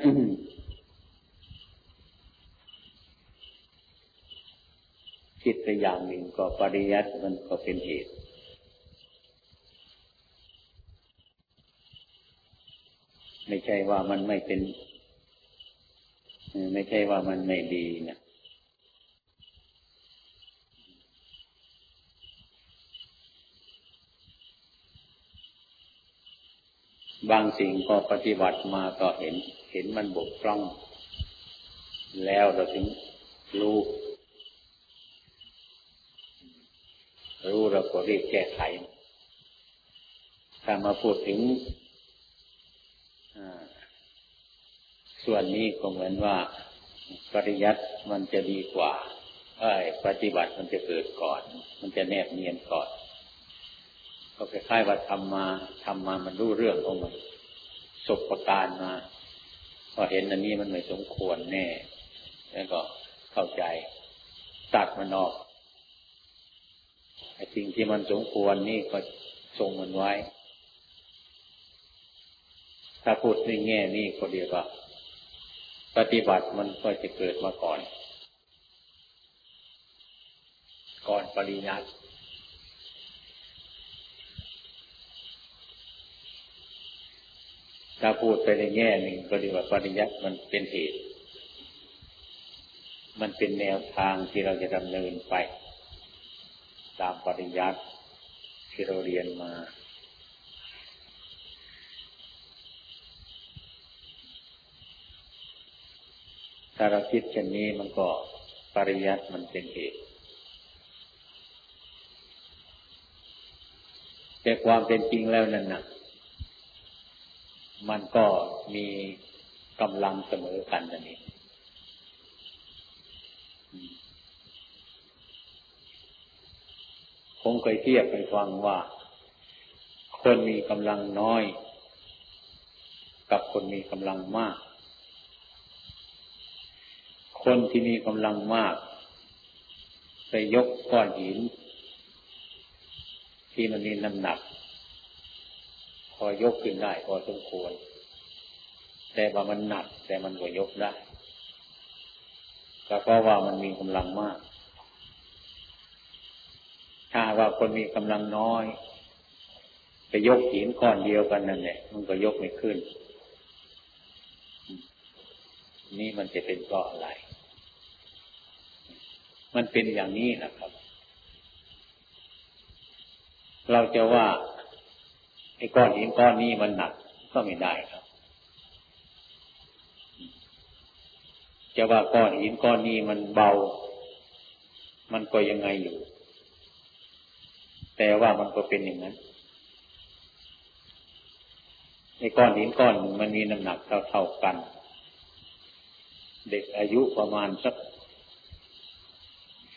คิดไปอย่างหนึ่งก็ปริยัติมันก็เป็นเหตุ ไม่ใช่ว่ามันไม่เป็น ไม่ใช่ว่ามันไม่ดีนะ บางสิ่งก็ปฏิบัติมาก็เห็น เห็นมันบกพร่อง แล้วเราถึงรู้ รู้เราก็รีบแก้ไข ถ้ามาพูดถึงส่วนนี้ก็เหมือนว่าปริยัติมันจะดีกว่าไอ้ปฏิบัติมันจะเกิดก่อน มันจะแนบเนียนก่อน ก็คล้ายๆว่าทำมาทำมามันรู้เรื่องของมัน สบประการมาพอเห็นอันนี้มันไม่สมควรแน่ แล้วก็เข้าใจ ตัดมันออกไอ้สิ่งที่มันสมควรนี่ก็ทรงมันไว้ ถ้าพูดในแง่นี้ก็เดียวว่า ปฏิบัติมันก็จะเกิดมาก่อน ก่อนปริยัติ ถ้าพูดไปในแง่หนึ่งก็เรีว่าปริยัติมันเป็นเหตุ มันเป็นแนวทางที่เราจะดำเนินไป ตามปริยัติที่เราเรียนมา ถ้าเราคิดเช่นนี้มันก็ปริยัติมันเป็นเหตุ แต่ความเป็นจริงแล้วนั่นนะ มันก็มีกำลังเสมอกันนั่นเองผมเคยเทียบไปฟังว่า คนมีกำลังน้อย กับคนมีกำลังมาก คนที่มีกำลังมากไปยกก้อนหิน ที่มันมีน้ำหนัก อยกขึ้นได้พอสมควร แต่ว่ามันหนัก แต่มันก็ยกได้ก็เพราะว่ามันมีกำลังมาก ถ้าว่าคนมีกำลังน้อยไปยกหินก้อนเดียวกันนั่นแหละมันก็ยกไม่ขึ้น นี่มันจะเป็นเพราะอะไร มันเป็นอย่างนี้นะครับ เราจะว่า ไอ้ก้อนหินก้อนนี้มันหนักก็ไม่ได้ครับ จะว่าก้อนหินก้อนนี้มันเบา มันก็ยังไงอยู่ แต่ว่ามันก็เป็นอย่างนั้นไอ้ก้อนหินก้อนมันมีน้ำหนักเท่าๆกัน เด็กอายุประมาณสัก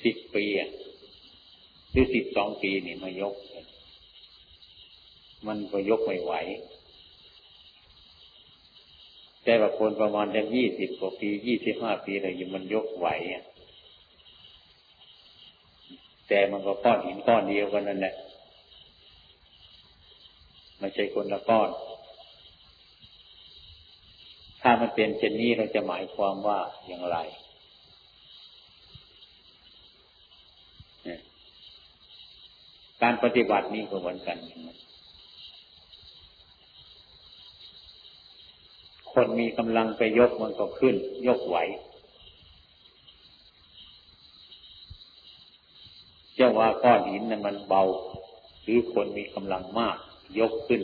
สิบปีหรือสิบสองปีนี่มายก มันก็ยกไม่ไหว แต่ว่าคนประมาณยังยี่สิบกว่าปียี่สิบห้าปีอะไรอยู่มันยกไหวแต่มันก็ก้อนหินก้อนเดียวกันนั่นแหละไม่ใช่คนละก้อน ถ้ามันเป็นเช่นนี้เราจะหมายความว่าอย่างไรการปฏิบัตินี้ก็เหมือนกัน คนมีกำลังไปยกมันก็ขึ้น ยกไหวเจ้าว่าก้อนหินนั้นมันเบา หรือคนมีกำลังมาก ยกขึ้น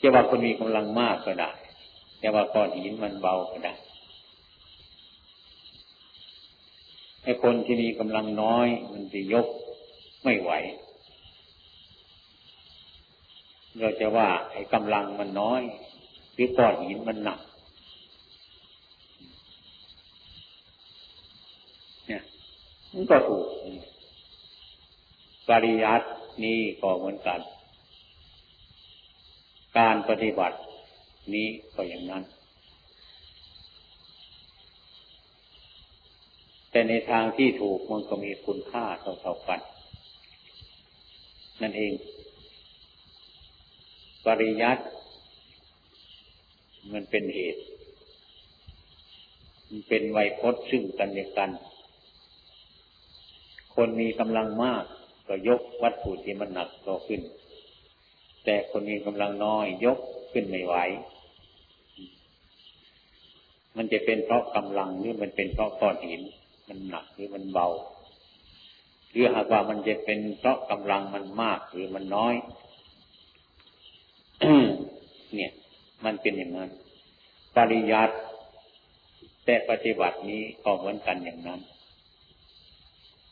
จะว่าคนมีกำลังมากก็ได้จะว่าก้อนหินมันเบาก็ได้ไอ้คนที่มีกำลังน้อย มันจะยกไม่ไหว เราจะว่าไอ้กำลังมันน้อยหรือก้อนหินมันหนักเนี่ยมันก็ถูกปริยัตินี้ก็เหมือนกัน การปฏิบัตินี้ก็อย่างนั้น แต่ในทางที่ถูกมันก็มีคุณค่าเท่าๆกัน นั่นเอง ปริยัติมันเป็นเหตุ มันเป็นไวยพจน์ซึ่งกันและกัน คนมีกำลังมากก็ยกวัตถุที่มันหนักก็ขึ้น แต่คนมีกำลังน้อยยกขึ้นไม่ไหว มันจะเป็นเพราะกำลังหรือมันเป็นเพราะก้อนหิน มันหนักหรือมันเบา หรือหากว่ามันจะเป็นเพราะกำลังมันมากหรือมันน้อย เนี่ย มันเป็นอย่างนั้น ปริยัติแต่ปฏิบัตินี้ก็เหมือนกันอย่างนั้น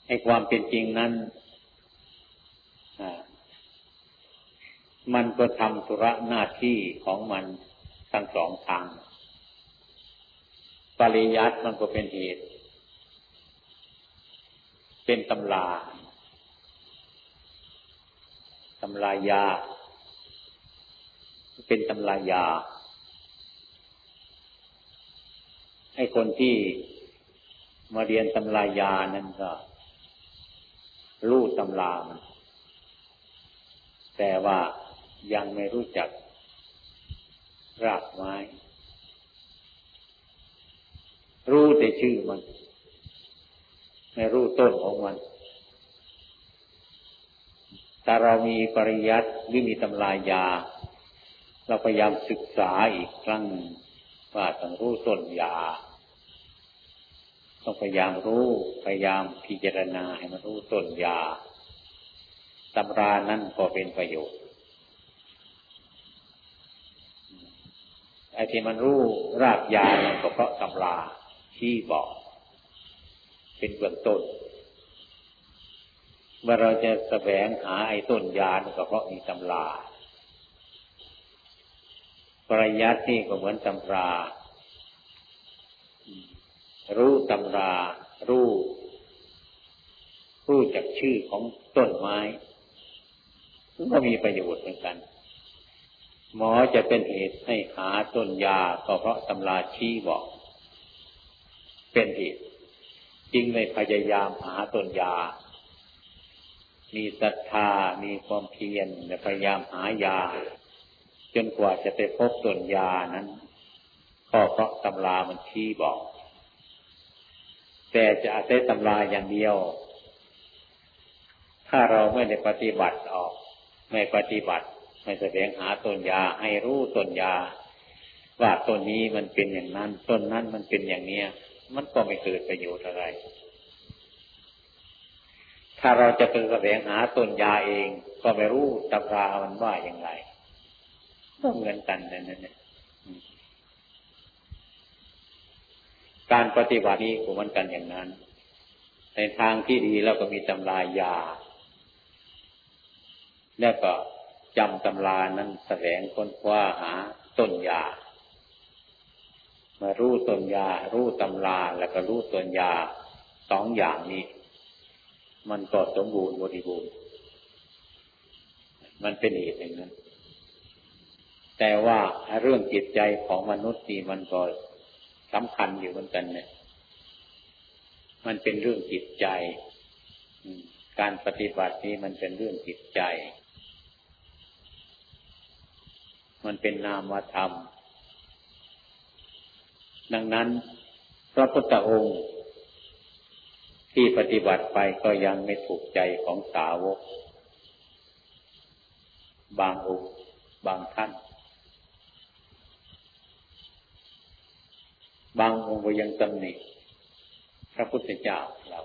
ให้ความเป็นจริงนั้นมันก็ทำธุระหน้าที่ของมันทั้งสองทาง ปริยัติมันก็เป็นเหตุ เป็นตำลาตำลายา เป็นตำลายา ให้คนที่มาเรียนตำลายานั่นก็รู้ตำรามัน แต่ว่ายังไม่รู้จักรากไม้ รู้แต่ชื่อมัน ไม่รู้ต้นของมันถ้าเรามีปริยัติหรือมีตำรายา เราพยายามศึกษาอีกครั้งว่าต้องรู้ต้นยาต้องพยายามรู้พยายามพิจารณาให้มันรู้ต้นยาตำรานั้นก็เป็นประโยชน์ไอ้ที่มันรู้รากยาก็เพราะตำราที่บอก เป็นเบื้องต้นเมื่อเราจะแสวงหาไอ้ต้นยาก็เพราะมีตำรา ปริยัตินี่ก็เหมือนตำรา รู้ตำรา รู้ รู้จากชื่อของต้นไม้ก็มีประโยชน์เหมือนกัน หมอจะเป็นเหตุให้หาต้นยาก็เพราะตำราชี้บอก เป็นเหตุจึงในพยายามหาต้นยา มีศรัทธา มีความเพียรพยายามหายา จนกว่าจะไปพบต้นยานั้นก็เพราะตำรามันชี้บอก แต่จะอาศัยตำราอย่างเดียว ถ้าเราไม่ได้ปฏิบัติออก ไม่ปฏิบัติ ไม่แสดงหาต้นยาให้รู้ต้นยา ว่าต้นนี้มันเป็นอย่างนั้น ต้นนั้นมันเป็นอย่างเนี้ย มันก็ไม่เกิดประโยชน์อะไร ถ้าเราจะไปแสดงหาต้นยาเอง ก็ไม่รู้ตำรามันว่าอย่างไร ก็เหมือนกันนั่นนั่นการปฏิบัตินี้ก็เหมือนกันอย่างนั้น ในทางที่ดีเราก็มีตำรายา แล้วก็จำตำรานั้นแสวงค้นคว้าหาต้นยา มารู้ต้นยา รู้ตำราแล้วก็รู้ต้นยาสองอย่างนี้ มันก็สมบูรณ์บริบูรณ์ มันเป็นเหตุอย่างนั้น แต่ว่าเรื่องจิตใจของมนุษย์นี่มันก็สำคัญอยู่เหมือนกันเนี่ย มันเป็นเรื่องจิตใจการปฏิบัตินี้มันเป็นเรื่องจิตใจ มันเป็นนามธรรม ดังนั้น พระพุทธองค์ที่ปฏิบัติไปก็ยังไม่ถูกใจของสาวก บางองค์บางท่าน บางองค์ก็ยังตำหนิพระพุทธเจ้าเรา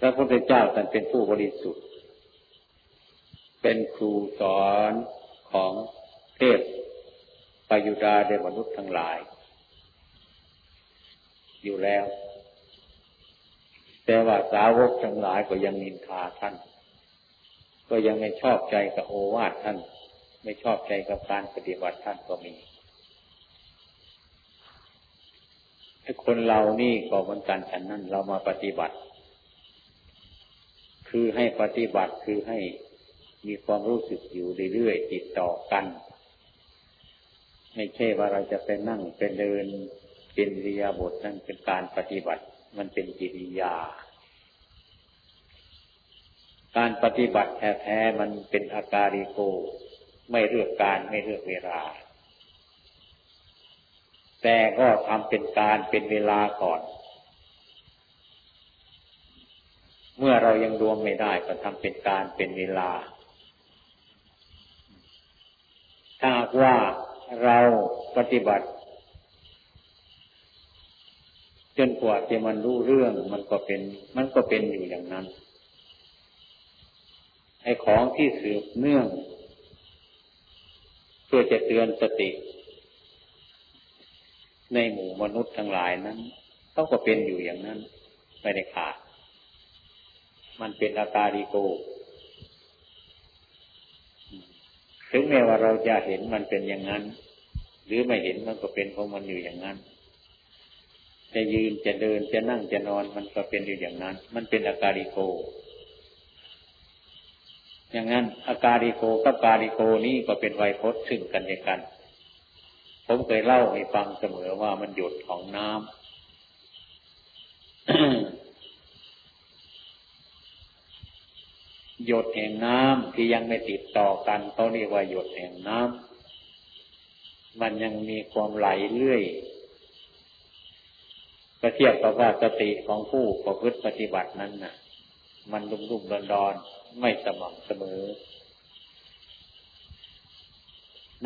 พระพุทธเจ้าท่านเป็นผู้บริสุทธิ์ เป็นครูสอนของเทพปยุดาเดมนุษย์ทั้งหลาย อยู่แล้ว แต่ว่าสาวกทั้งหลายก็ยังนินทาท่าน ก็ยังไม่ชอบใจกับโอวาทท่าน ไม่ชอบใจกับการปฏิบัติท่านก็มี ไอ้คนเรานี่ก็เหมือนกันฉันนั้นเรามาปฏิบัติ คือให้ปฏิบัติคือให้มีความรู้สึกอยู่เรื่อยๆติดต่อกัน ไม่ใช่ว่าเราจะไปนั่งเป็นเดินเป็นริยาบทนั่นเป็นการปฏิบัติ มันเป็นกิริยา การปฏิบัติแท้ๆมันเป็นอาการิโก ไม่เลือกการไม่เลือกเวลา แต่ก็ทำเป็นการเป็นเวลาก่อน เมื่อเรายังรวมไม่ได้ก็ทำเป็นการเป็นเวลา ถ้าว่าเราปฏิบัติจนกว่าจะมันรู้เรื่องมันก็เป็น มันก็เป็นอยู่อย่างนั้นไอ้ของที่สืบเนื่อง เพื่อจะเตือนสติ ในหมู่มนุษย์ทั้งหลายนั้นเขาก็เป็นอยู่อย่างนั้นไม่ได้ขาด มันเป็นอาการิโก ถึงแม้ว่าเราจะเห็นมันเป็นอย่างนั้น หรือไม่เห็นมันก็เป็นของมันอยู่อย่างนั้น จะยืนจะเดินจะนั่งจะนอนมันก็เป็นอยู่อย่างนั้น มันเป็นอาการิโก อย่างนั้นอาการิโกกับการิโกนี่ก็เป็นไวยพจน์ซึ่งกันและกัน ผมเคยเล่าให้ฟังเสมอว่ามันหยดของน้ำหยดแห่งน้ำที่ยังไม่ติดต่อกันเขาเรียกว่าหยดแห่งน้ำมันยังมีความไหลเรื่อยก็เทียบกับว่าสติของผู้ประพฤติปฏิบัตินั้นน่ะ มันรุ่มรุ่มดอนดอนไม่สม่ำเสมอ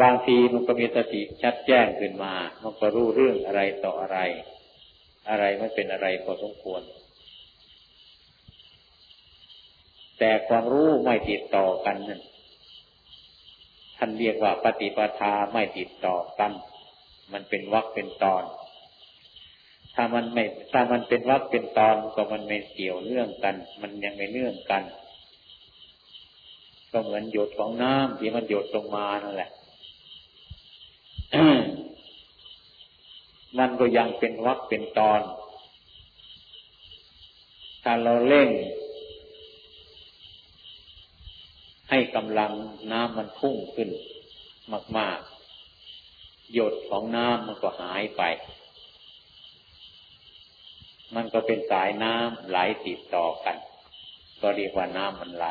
บางทีมันก็มีสติชัดแจ้งขึ้นมา มันก็รู้เรื่องอะไรต่ออะไร อะไรไม่เป็นอะไรพอสมควร แต่ความรู้ไม่ติดต่อกันนั่นท่านเรียกว่าปฏิปทาไม่ติดต่อกัน มันเป็นวักเป็นตอน ถ้ามันไม่ ถ้ามันเป็นวักเป็นตอนก็มันไม่เกี่ยวเนื่องกัน มันยังไม่เนื่องกัน ก็เหมือนหยดของน้ำที่มันหยดลงมานั่นแหละ มันก็ยังเป็นวักเป็นตอน ถ้าเราเร่ง ให้กำลังน้ำมันพุ่งขึ้น มาก ๆ หยดของน้ำมันก็หายไป มันก็เป็นสายน้ำไหลติดต่อกัน ก็เรียกว่าน้ำมันไหล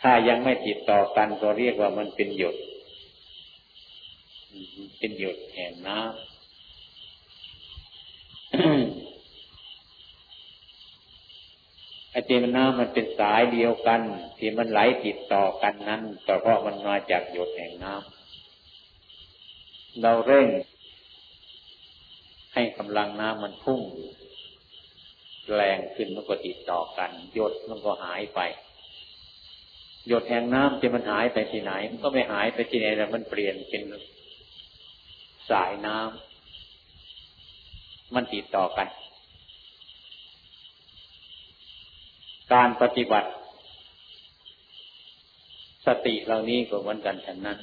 ถ้ายังไม่ติดต่อกันก็เรียกว่ามันเป็นหยด เป็นหยดแห่งน้ำไอ้ที่มันน้ำมันเป็นสายเดียวกัน ที่มันไหลติดต่อกันนั้นก็เพราะมันมาจากหยดแห่งน้ำเราเร่ง ให้กำลังน้ำมันพุ่งแรงขึ้นมันก็ติดต่อกันหยดมันก็หายไปหยดแห่งน้ำจะมันหายไปที่ไหน มันก็ไม่หายไปที่ไหนแต่มันเปลี่ยนเป็น สายน้ำมันติดต่อกัน การปฏิบัติ สติเหล่านี้ก็เหมือนกันฉะนั้น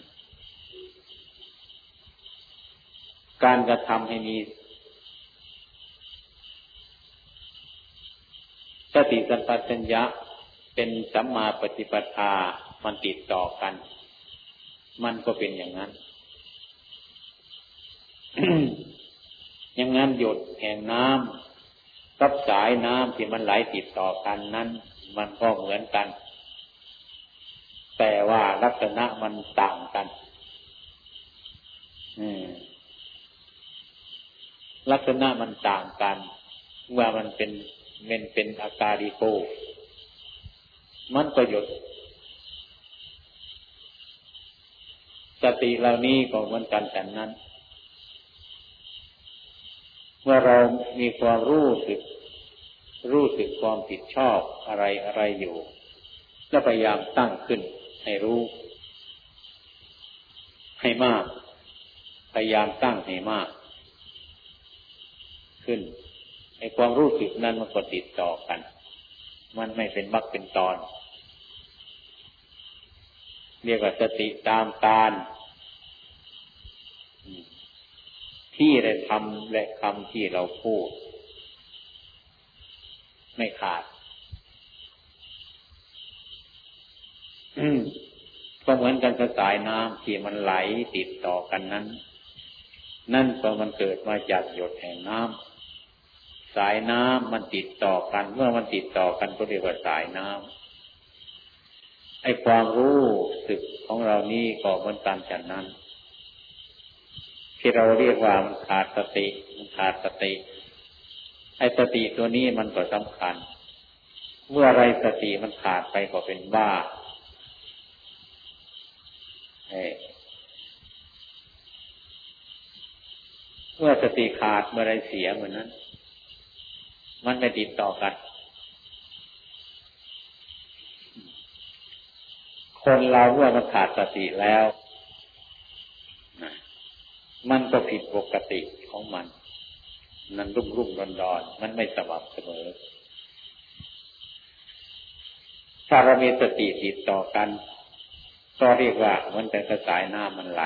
การกระทำให้มีสติสัมปชัญญะเป็นสัมมาปฏิปทา มันติดต่อกัน มันก็เป็นอย่างนั้น อย่างนั้นหยดแห่งน้ำกับสายน้ำที่มันไหลติดต่อกันนั้น มันก็เหมือนกัน แต่ว่าลักษณะมันต่างกันลักษณะมันต่างกัน ว่ามันเป็นเป็นเป็นอาการิโก มันก็หยดสติเหล่านี้ก็เหมือนกันแต่นั้น เมื่อเรามีความรู้สึก รู้สึกความผิดชอบอะไรอะไรอยู่ก็พยายามตั้งขึ้นให้รู้ ให้มาก พยายามตั้งให้มาก ขึ้นไอ้ความรู้สึกนั้นมันก็ติดต่อกัน มันไม่เป็นมรรคเป็นตอน เรียกว่าสติตามการ ที่ได้ทำและคำที่เราพูด ไม่ขาดก็เหมือนกันกับสายน้ำที่มันไหลติดต่อกันนั้น นั่นก็มันเกิดมาจากหยดแห่งน้ำสายน้ำมันติดต่อกัน เมื่อมันติดต่อกันก็เรียกว่าสายน้ำไอ้ความรู้สึกของเรานี่ก็เหมือนกันจากนั้น ที่เราเรียกว่ามันขาดสติมันขาดสติไอ้สติตัวนี้มันก็สำคัญ เมื่อไรสติมันขาดไปก็เป็นบ้าเมื่อสติขาดเมื่อไรเสียเหมือนนั้น มันไม่ติดต่อกัน คนเราเมื่อมันขาดสติแล้ว มันก็ผิดปกติของมัน มันรุ่มรุ่มรอนดอนมันไม่สม่ำเสมอ ถ้าเรามีสติติดต่อกัน ก็เรียกว่ามือนเป็นกระสายน้ำมันไหล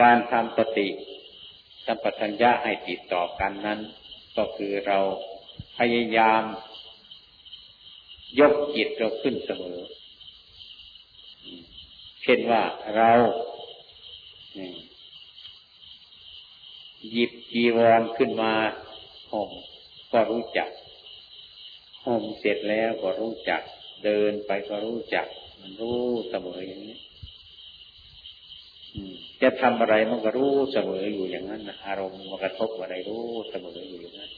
การทำสติสัมปชัญญะให้ติดต่อกันนั้น ก็คือเราพยายาม ยกจิตเราขึ้นเสมอ เช่นว่าเรา หยิบจีวรขึ้นมาห่มก็รู้จักห่มเสร็จแล้วก็รู้จัก เดินไปก็รู้จัก มันรู้เสมออย่างนี้จะทำอะไรมันก็รู้เสมออยู่อย่างนั้นอารมณ์มันกระทบอะไรรู้เสมออยู่อย่างนั้น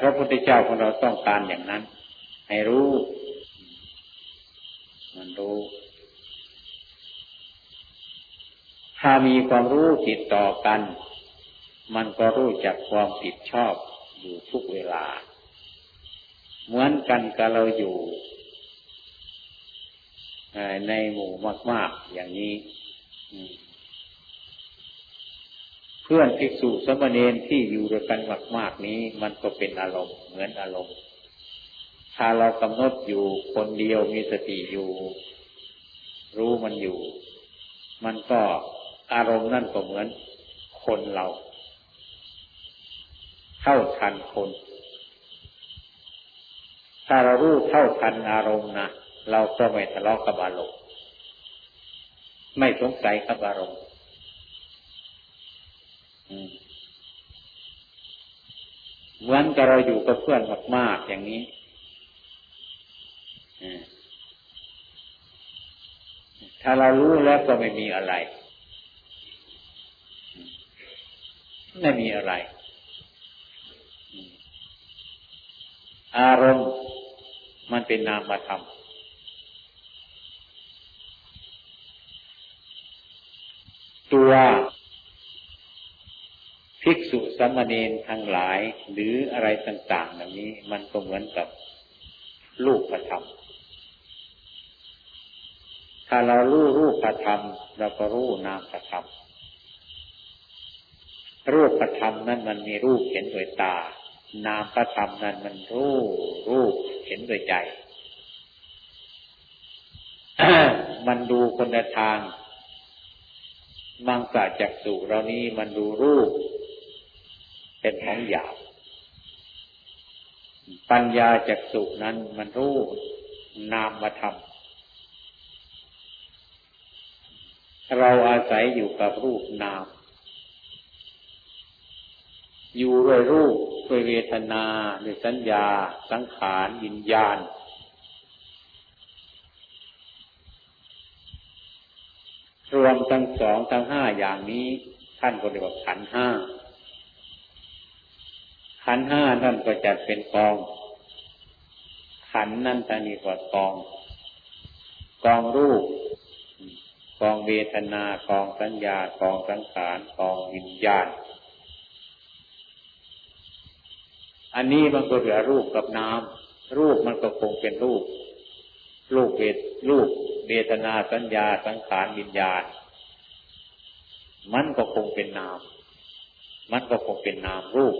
พระพุทธเจ้าของเราต้องการอย่างนั้น ให้รู้ มันรู้ ถ้ามีความรู้ติดต่อกัน มันก็รู้จักความผิดชอบอยู่ทุกเวลา เหมือนกันกับเราอยู่ในหมู่มาก ๆ อย่างนี้ เพื่อนภิกษุสมณีนที่อยู่ด้วยกันมาก ๆ นี้ มันก็เป็นอารมณ์เหมือนอารมณ์ ถ้าเรากำหนดอยู่คนเดียวมีสติอยู่ รู้มันอยู่ มันก็อารมณ์นั่นก็เหมือนคนเราเท่าทันคน ถ้าเรารู้เท่าทันอารมณ์นะเราก็ไม่ทะเลาะกับอารมณ์ไม่สงสัยกับอารมณ์เหมือนกับเราอยู่กับเพื่อนมากๆอย่างนี้ ถ้าเรารู้แล้วก็ไม่มีอะไร ไม่มีอะไร อารมณ์มันเป็นนามธรรมตัวภิกษุสมณีนทั้งหลาย หรืออะไรต่างๆแบบนี้ มันก็เหมือนกับลูกธรรม ถ้าเรารู้รูปธรรมเราก็รู้นามธรรมรูปธรรมนั้นมันมีรูปเห็นด้วยตา นามพระธรรมนั้นมันรู้รูปเห็นด้วยใจ มันดูคนละทาง มังสาจักสุเรานี้มันดูรูป เป็นของหยาบ ปัญญาจักสุนั้นมันรู้นามธรรมาทำ เราอาศัยอยู่กับรูปนาม อยู่ด้วยรูปด้วยเวทนาด้วยสัญญา สังขารวิญญาณ รวมทั้งสองทั้งห้าอย่างนี้ ท่านก็เรียกว่าขันห้า ขันห้าท่านก็จัดเป็นกอง ขันนั่นท่านเรียกว่ากอง กองรูป กองเวทนากองสัญญากองสังขารกองวิญญาณ อันนี้มันก็เหลือรูปกับน้ำรูปมันก็คงเป็นรูป รูปเวทรูปเวทนาสัญญาสังขารวิญญาณ มันก็คงเป็นนาม มันก็คงเป็นนามรูป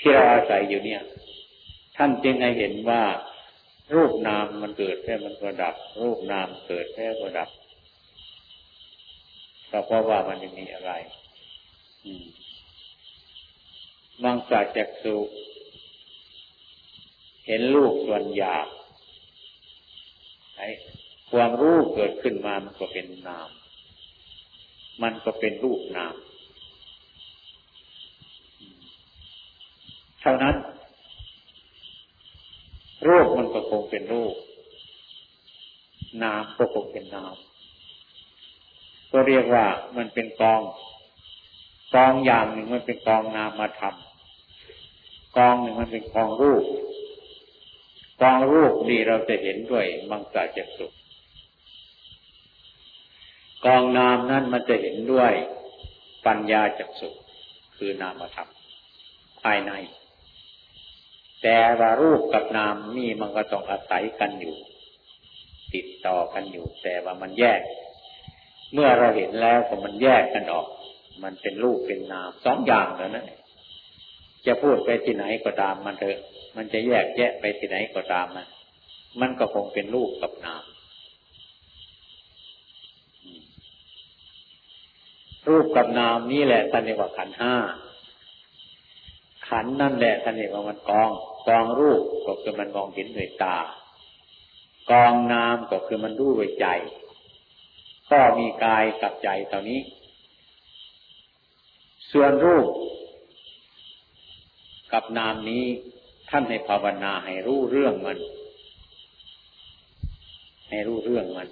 ที่เราอาศัยอยู่เนี่ย ท่านจึงให้เห็นว่า รูปนามมันเกิดแค่มันก็ดับ รูปนามเกิดแค่ก็ดับก็เพราะว่ามันไม่มีอะไรมังสาจักสุเห็นลูกส่วนหยาบไอ้ความรู้เกิดขึ้นมามันก็เป็นนาม มันก็เป็นรูปนาม เท่านั้น รูปมันก็คงเป็นรูปนามก็คงเป็นนามก็เรียกว่ามันเป็นกอง กองอย่างหนึ่งมันเป็นกองนามมาทำกองหนึ่งมันเป็นกองรูป กองรูปนี่เราจะเห็นด้วยมังสาจักสุกองนามนั่นมันจะเห็นด้วยปัญญาจักสุคือนามธรรมภายใน แต่ว่ารูปกับนามนี่มันก็ต้องอาศัยกันอยู่ ติดต่อกันอยู่ แต่ว่ามันแยก เมื่อเราเห็นแล้วก็มันแยกกันออก มันเป็นรูปเป็นนามสองอย่างแล้วนะจะพูดไปที่ไหนก็ตามมันเถอะ มันจะแยกแยะไปที่ไหนก็ตามมันมันก็คงเป็นรูปกับนาม รูปกับนามนี่แหละท่านเรียกว่าขันห้าขันนั่นแหละท่านเรียกว่ามันกอง กองรูปก็คือมันมองเห็นด้วยตา กองนามก็คือมันรู้ด้วยใจ ก็มีกายกับใจเท่านี้ ส่วนรูป กับนามนี้ท่านให้ภาวนาให้รู้เรื่องมัน ให้รู้เรื่องมัน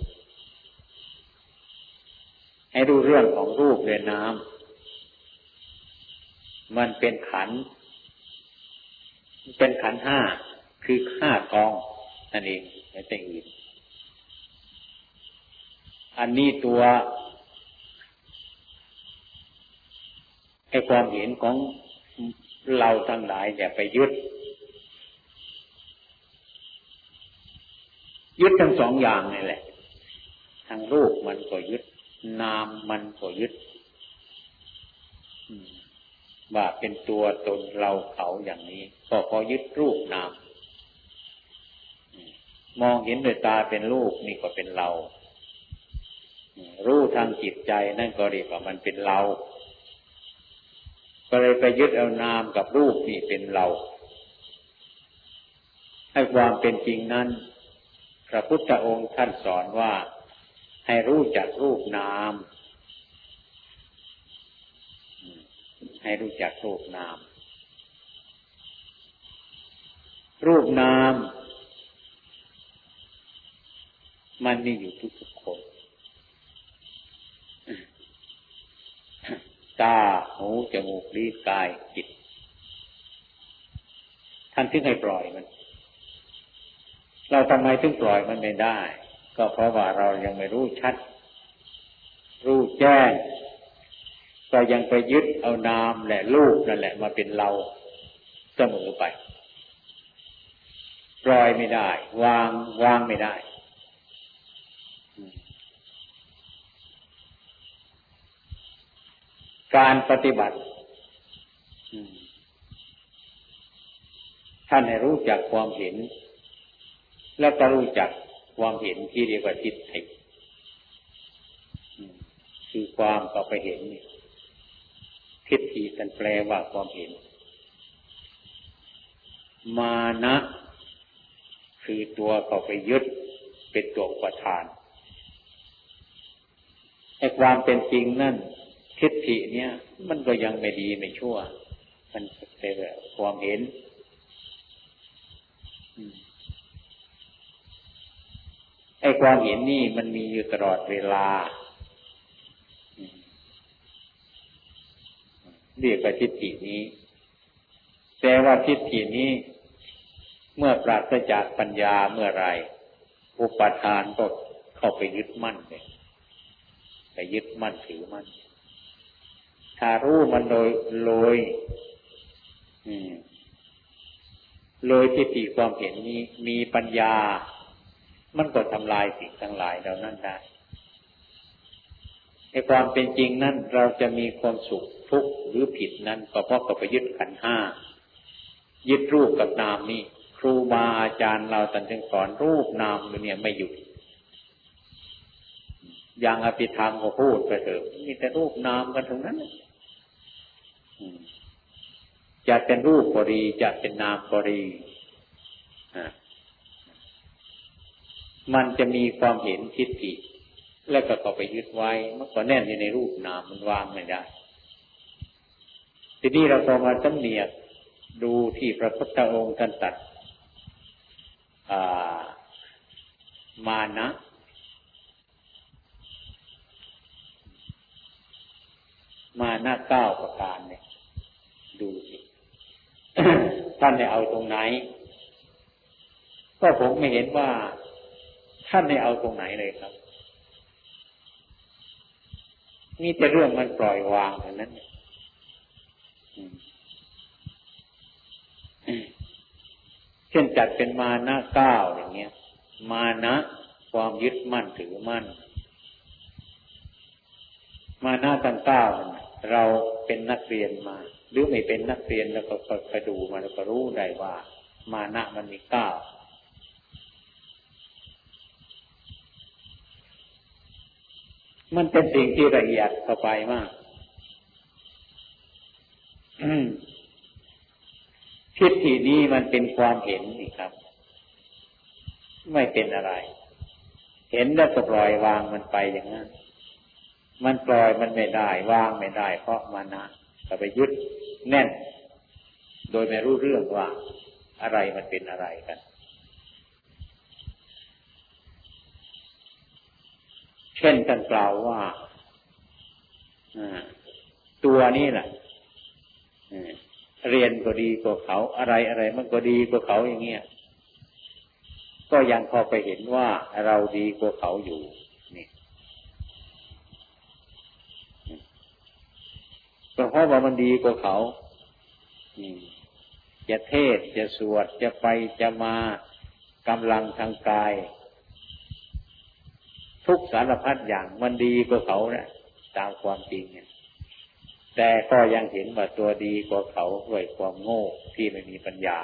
ให้ดูเรื่องของรูปเรือน้ำมันเป็นขัน เป็นขันห้าคือห้ากองนั่นเองไม่ใช่อื่นอันนี้ตัวให้ความเห็นของเราทั้งหลายอย่าไปยึด ยึดทั้งสองอย่างนี่แหละทางรูปมันก็ยึด นามมันก็ยึดว่าเป็นตัวตนเราเขาอย่างนี้ ก็พอยึดรูปนาม มองเห็นด้วยตาเป็นรูปนี่ก็เป็นเรา รู้ทางจิตใจนั่นก็เรียกว่ามันเป็นเรา ก็เลยไปยึดเอานามกับรูปนี่เป็นเรา ให้ความเป็นจริงนั้น พระพุทธองค์ท่านสอนว่าให้รู้จักรูปนามให้รู้จักรูปนาม รูปนาม มันมีอยู่ทุกทุกคน ตา หู จมูก ลิ้น กาย จิต ท่านถึงให้ปล่อยมัน เราทำไมถึงปล่อยมันไม่ได้ ก็เพราะว่าเรายังไม่รู้ชัด รู้แจ้งก็ยังไปยึดเอานามและรูปนั่นแหละ มาเป็นเราเสมอไป ปล่อยไม่ได้ วางวางไม่ได้การปฏิบัติ ท่านให้รู้จักความเห็น แล้วก็รู้จักความเห็นที่เรียกว่าทิฏฐิคือความก็ไปเห็นทิฏฐิกันแปลว่าความเห็น มานะ คือตัวเขาไปยึดเป็นตัวประธานไอ้ความเป็นจริงนั่นทิฏฐิเนี่ย มันก็ยังไม่ดีไม่ชั่ว มันเป็นความเห็นไอ้ความเห็นนี่มันมีอยู่ตลอดเวลาเรียกว่าทิฏฐินี้ แต่ว่าทิฏฐินี้ เมื่อปราศจากปัญญาเมื่อไรอุปทานก็เข้าไปยึดมั่นเลยไปยึดมั่นถือมั่นถ้ารู้มันโดยโดยโดยทิฏฐิความเห็นนี้มีปัญญา มันก็ทำลายสิ่งทั้งหลายเหล่านั้นได้ในความเป็นจริงนั้นเราจะมีความสุขทุกข์หรือผิดนั้นก็เพราะกับไปยึดขันห้ายึดรูปกับนามนี่ ครูบาอาจารย์เราตันจึงสอนรูปนามเนี่ยไม่หยุดอย่างอภิธรรมก็พูดไปเถอะมีแต่รูปนามกันทั้งนั้นจะเป็นรูปก็ดีจะเป็นนามก็ดีมันจะมีความเห็นทิฏฐิแล้วก็เข้าไปยึดไว้มันก็แน่นอยู่ในรูปนามมันวางไม่ได้ ทีนี้เราพอมาจำเนียกดูที่พระพุทธองค์ท่านตัด มานะ มานะเก้าประการเนี่ยดูสิท่านได้เอาตรงไหน ก็ผมไม่เห็นว่าท่านได้เอาตรงไหนเลยครับมีแต่เรื่องมันปล่อยวางเท่านั้น เช่นจัดเป็นมานะเก้าอย่างเงี้ย มานะความยึดมั่นถือมั่น มานะตั้งเก้าเราเป็นนักเรียนมา หรือไม่เป็นนักเรียนแล้วก็ไปดูมาแล้วก็รู้ได้ว่า มานะมันมีเก้ามันเป็นสิ่งที่ละเอียดเข้าไปมาก ทิฏฐินี้มันเป็นความเห็นนี่ครับ ไม่เป็นอะไร เห็นแล้วก็ปล่อยวางมันไปอย่างนั้นมันปล่อยมันไม่ได้วางไม่ได้ เพราะมานะแต่ไปยึดแน่น โดยไม่รู้เรื่องว่า อะไรมันเป็นอะไรกัน เช่นท่านกล่าวว่าตัวนี้แหละ เรียนก็ดีกว่าเขาอะไรอะไรมันก็ดีกว่าเขาอย่างเงี้ยก็ยังพอไปเห็นว่าเราดีกว่าเขาอยู่นี่เพราะว่ามันดีกว่าเขาจะเทศจะสวดจะไปจะมากำลังทางกาย ทุกสารพัดอย่างมันดีกว่าเขานะตามความจริงเนี่ย แต่ก็ยังเห็นว่าตัวดีกว่าเขาด้วยความโง่ที่ไม่มีปัญญา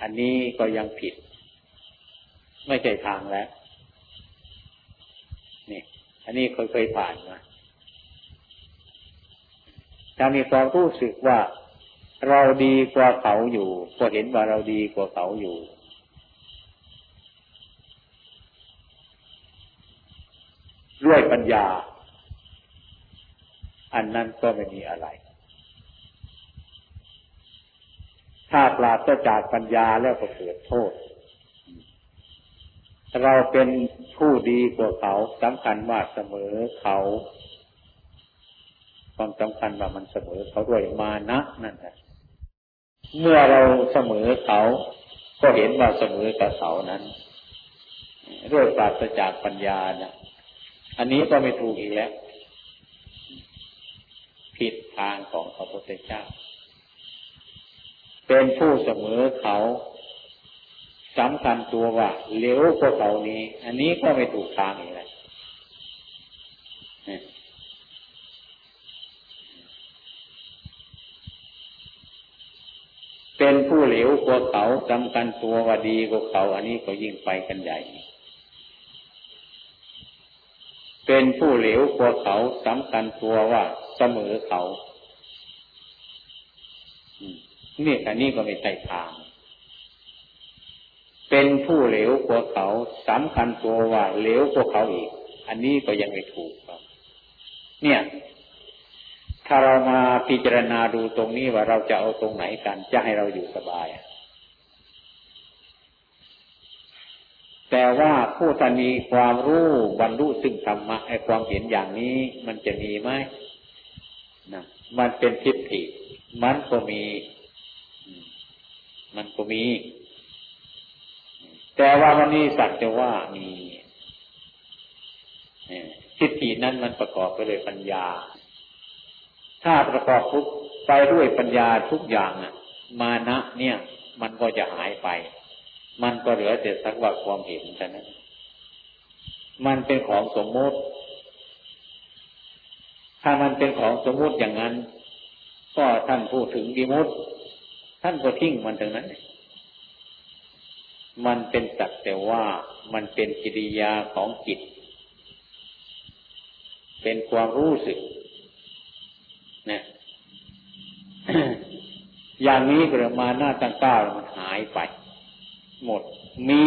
อันนี้ก็ยังผิด ไม่ใช่ทางแล้ว นี่ อันนี้เคยเคยผ่านมาถ้ามีความรู้สึกว่าเราดีกว่าเขาอยู่ ก็เห็นว่าเราดีกว่าเขาอยู่ด้วยปัญญา อันนั้นก็ไม่มีอะไร ถ้าปราศจากปัญญาแล้วก็เกิดโทษ เราเป็นผู้ดีกว่าเขาสำคัญว่าเสมอเขาความสำคัญว่ามันเสมอเขาด้วยมานะนั่นแหละเมื่อเราเสมอเขา ก็เห็นว่าเสมอกับเขานั้นด้วยปราศจากปัญญานะอันนี้ก็ไม่ถูกอีกแล้ว ผิดทางของพระพุทธเจ้า เป็นผู้เสมอเขาสำคัญตัวว่าเลี้ยวกว่าเขานี้ อันนี้ก็ไม่ถูกทางอีกแล้วเป็นผู้เหลวกว่าเขาสำคัญตัวว่าดีกว่าเขา อันนี้ก็ยิ่งไปกันใหญ่ เป็นผู้เหลวกว่าเขาสำคัญตัวว่าเสมอเขาเนี่ยอันนี้ก็ไม่ใช่ทาง เป็นผู้เหลวกว่าเขาสำคัญตัวว่าเหลวกว่าเขาอีก อันนี้ก็ยังไม่ถูกครับ เนี่ย ถ้าเรามาพิจารณาดูตรงนี้ว่าเราจะเอาตรงไหนกันจะให้เราอยู่สบาย แต่ว่าผู้ที่มีความรู้บรรลุซึ่งธรรมะไอความเห็นอย่างนี้มันจะมีไหมนะมันเป็นทิฏฐิ มันก็มี มันก็มี แต่ว่าวันนี้สักจะว่ามีทิฏฐินั้นมันประกอบไปด้วยปัญญา ถ้าประกอบทุกไปด้วยปัญญาทุกอย่างอะ มานะเนี่ย มันก็จะหายไป มันก็เหลือแต่สักว่าความเห็นเท่านั้น มันเป็นของสมมติ ถ้ามันเป็นของสมมติอย่างนั้น ก็ท่านพูดถึงดีมุตท่านก็ทิ้งมันถึงนั้น มันเป็นสักแต่ว่ามันเป็นกิริยาของจิต เป็นความรู้สึกนะอย่างนี้กระมาหน้าตั้งก้ามันหายไป หมด มี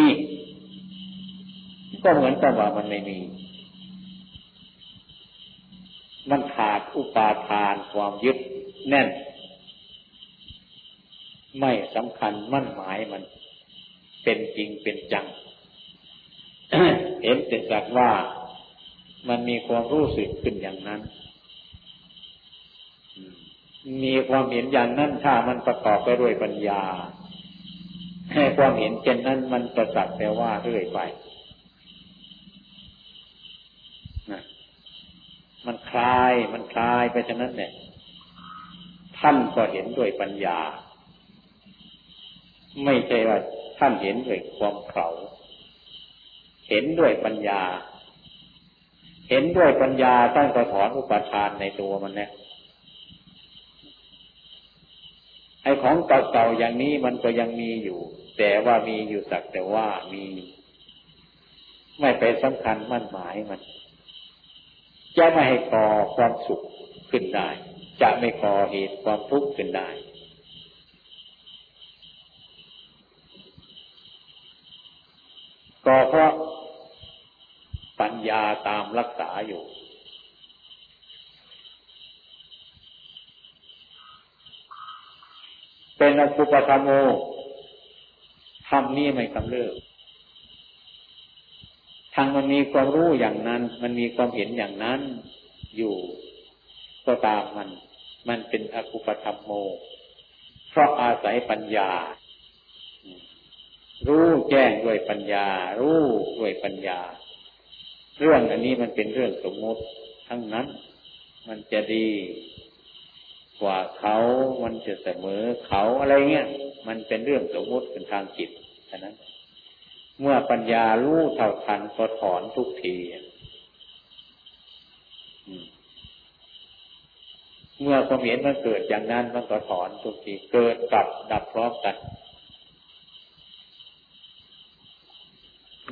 ก็เหมือนกับว่ามันไม่มี มันขาดอุปาทานความยึดแน่น ไม่สำคัญมั่นหมายมัน เป็นจริงเป็นจัง เห็นแต่จากว่ามันมีความรู้สึกขึ้นอย่างนั้น มีความเห็นอย่างนั้นถ้ามันประกอบไปด้วยปัญญา ให้ความเห็นเช่นนั้นมันประสักแต่ว่าเรื่อยไปนะมันคลาย มันคลายไปฉะนั้นเนี่ย ท่านก็เห็นด้วยปัญญา ไม่ใช่ว่าท่านเห็นด้วยความเขาเห็นด้วยปัญญา เห็นด้วยปัญญาตั้งแต่ถอนอุปทานในตัวมันเนี่ย ไอ้ของเก่าๆอย่างนี้มันก็ยังมีอยู่ แต่ว่ามีอยู่สักแต่ว่ามี ไม่ไปสำคัญมั่นหมายมัน จะไม่ให้ก่อความสุขขึ้นได้ จะไม่ก่อเหตุความทุกข์ขึ้นได้ ก็เพราะปัญญาตามรักษาอยู่ เป็นอสุปธรรมโมทำนี่ไม่กำเริบทางมันมีความรู้อย่างนั้น มันมีความเห็นอย่างนั้นอยู่ก็ตามมัน มันเป็นอคุปธรรมโม เพราะอาศัยปัญญา รู้แจ้งด้วยปัญญา รู้ด้วยปัญญา เรื่องอันนี้มันเป็นเรื่องสมมติทั้งนั้น มันจะดี กว่าเขามันจะเสมอเขาอะไรเงี้ยมันเป็นเรื่องสมมติเป็นทางจิตฉะนั้น เมื่อปัญญารู้เท่าทันก็ถอนทุกทีเมื่อความเห็นมันเกิดอย่างนั้นมันก็ถอนทุกทีเกิดกับดับพร้อมกัน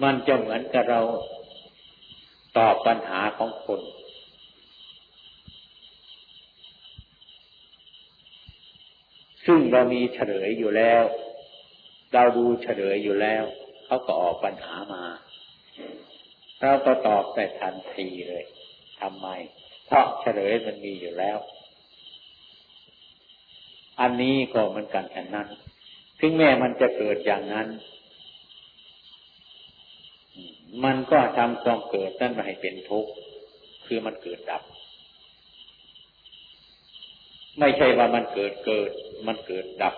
มันจะเหมือนกับเราตอบปัญหาของคน ซึ่งเรามีเฉลยอยู่แล้ว เราดูเฉลยอยู่แล้ว เขาก็ออกปัญหามา เราก็ตอบแต่ทันทีเลยทำไม เพราะเฉลยมันมีอยู่แล้ว อันนี้ก็เหมือนกันแค่นั้น ถึงแม้มันจะเกิดอย่างนั้น มันก็ทำความเกิดนั่นมาให้เป็นทุกข์ คือมันเกิดดับ ไม่ใช่ว่ามันเกิดเกิด มันเกิดดับ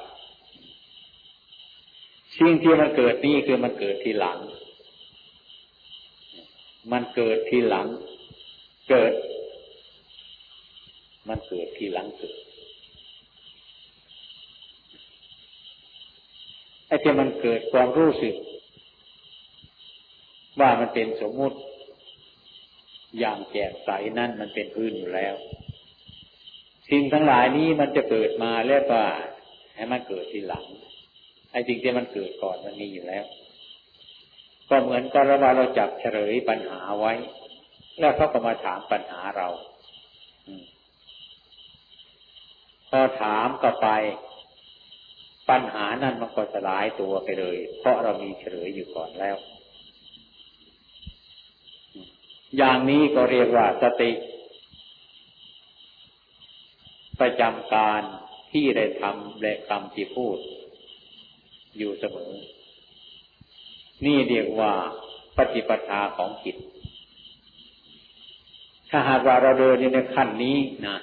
สิ่งที่มันเกิดนี่คือมันเกิดทีหลัง มันเกิดทีหลัง เกิด มันเกิดทีหลังเกิดไอ้ที่มันเกิดความรู้สึก ว่ามันเป็นสมมุติ อย่างแจ่มใสนั่นมันเป็นพื้นอยู่แล้ว สิ่งทั้งหลายนี้มันจะเกิดมาแล้วก็ให้มันเกิดทีหลังไอ้สิ่งที่มันเกิดก่อนมันมีอยู่แล้ว ก็เหมือนกับเราเราจับเฉลยปัญหาไว้ แล้วเขาก็มาถามปัญหาเราพอถามก็ไป ปัญหานั้นมันก็สลายตัวไปเลย เพราะเรามีเฉลยอยู่ก่อนแล้ว อย่างนี้ก็เรียกว่าสติ ประจำการที่ได้ทำและคำที่พูด อยู่เสมอ นี่เรียกว่าปฏิปทาของจิต ถ้าหากว่าเราเดินในขั้นนี้นะ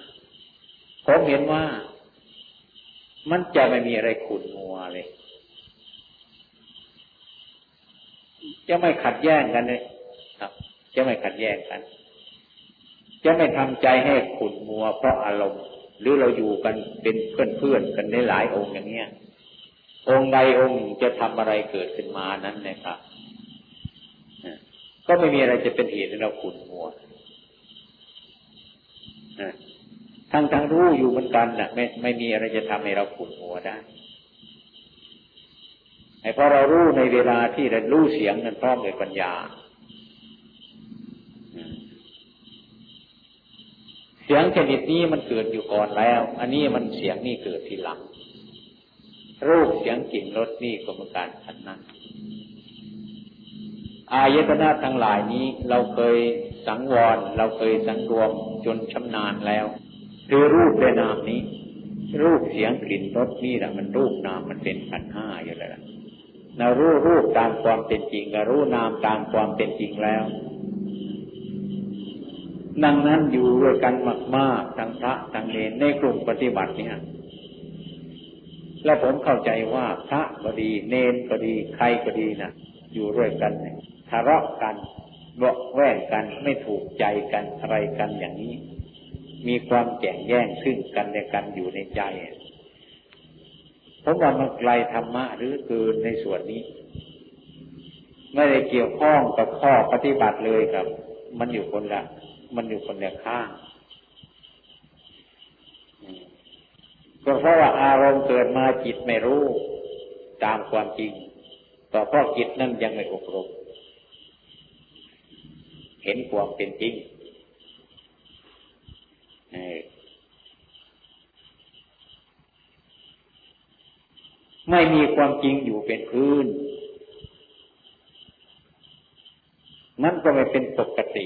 ผมเห็นว่ามันจะไม่มีอะไรขุ่นมัวเลย จะไม่ขัดแย้งกันเลยครับ จะไม่ขัดแย้งกัน จะไม่ทำใจให้ขุ่นมัวเพราะอารมณ์ หรือเราอยู่กันเป็นเพื่อนๆกันในหลายองค์อย่างเนี้ยองค์ใดองค์จะทำอะไรเกิดขึ้นมานั้นนะครับก็ไม่มีอะไรจะเป็นเหตุให้เราขุ่นมัวทั้งทั้งรู้อยู่เหมือนกันนะไม่ไม่มีอะไรจะทำให้เราขุ่นมัวได้ไอ้พอเรารู้ในเวลาที่เรารู้เสียงนั้นพร้อมด้วยปัญญา เสียงชนิดนี้มันเกิดอยู่ก่อนแล้ว อันนี้มันเสียงนี่เกิดทีหลัง รูปเสียงกลิ่นรสนี่ก็เหมือนกันอันนั้น อายตนะทั้งหลายนี้เราเคยสังวร เราเคยสังรวมจนชำนาญแล้ว คือรูปและนามนี้ รูปเสียงกลิ่นรสนี่แหละมันรูปนามมันเป็นขันห้าอยู่แล้วเรารู้รูปตามความเป็นจริงก็รู้นามตามความเป็นจริงแล้ว ดังนั้นอยู่ด้วยกันมากๆทั้งพระทั้งเนรในกลุ่มปฏิบัติเนี่ย และผมเข้าใจว่าพระก็ดี เนรก็ดี ใครก็ดีนะอยู่ด้วยกันเนี่ยทะเลาะกันเบาแว่งกันไม่ถูกใจกันอะไรกันอย่างนี้ มีความแข่งแย่งซึ่งกันและกันอยู่ในใจผมว่ามันไกลธรรมะหรือเกินในส่วนนี้ ไม่ได้เกี่ยวข้องกับข้อปฏิบัติเลยครับ มันอยู่คนละ มันอยู่คนละข้างก็เพราะว่าอารมณ์เกิดมาจิตไม่รู้ ตามความจริง ต่อเพราะจิตนั่นยังไม่อบรม เห็นความเป็นจริงไม่มีความจริงอยู่เป็นพื้นมันก็ไม่เป็นปกติ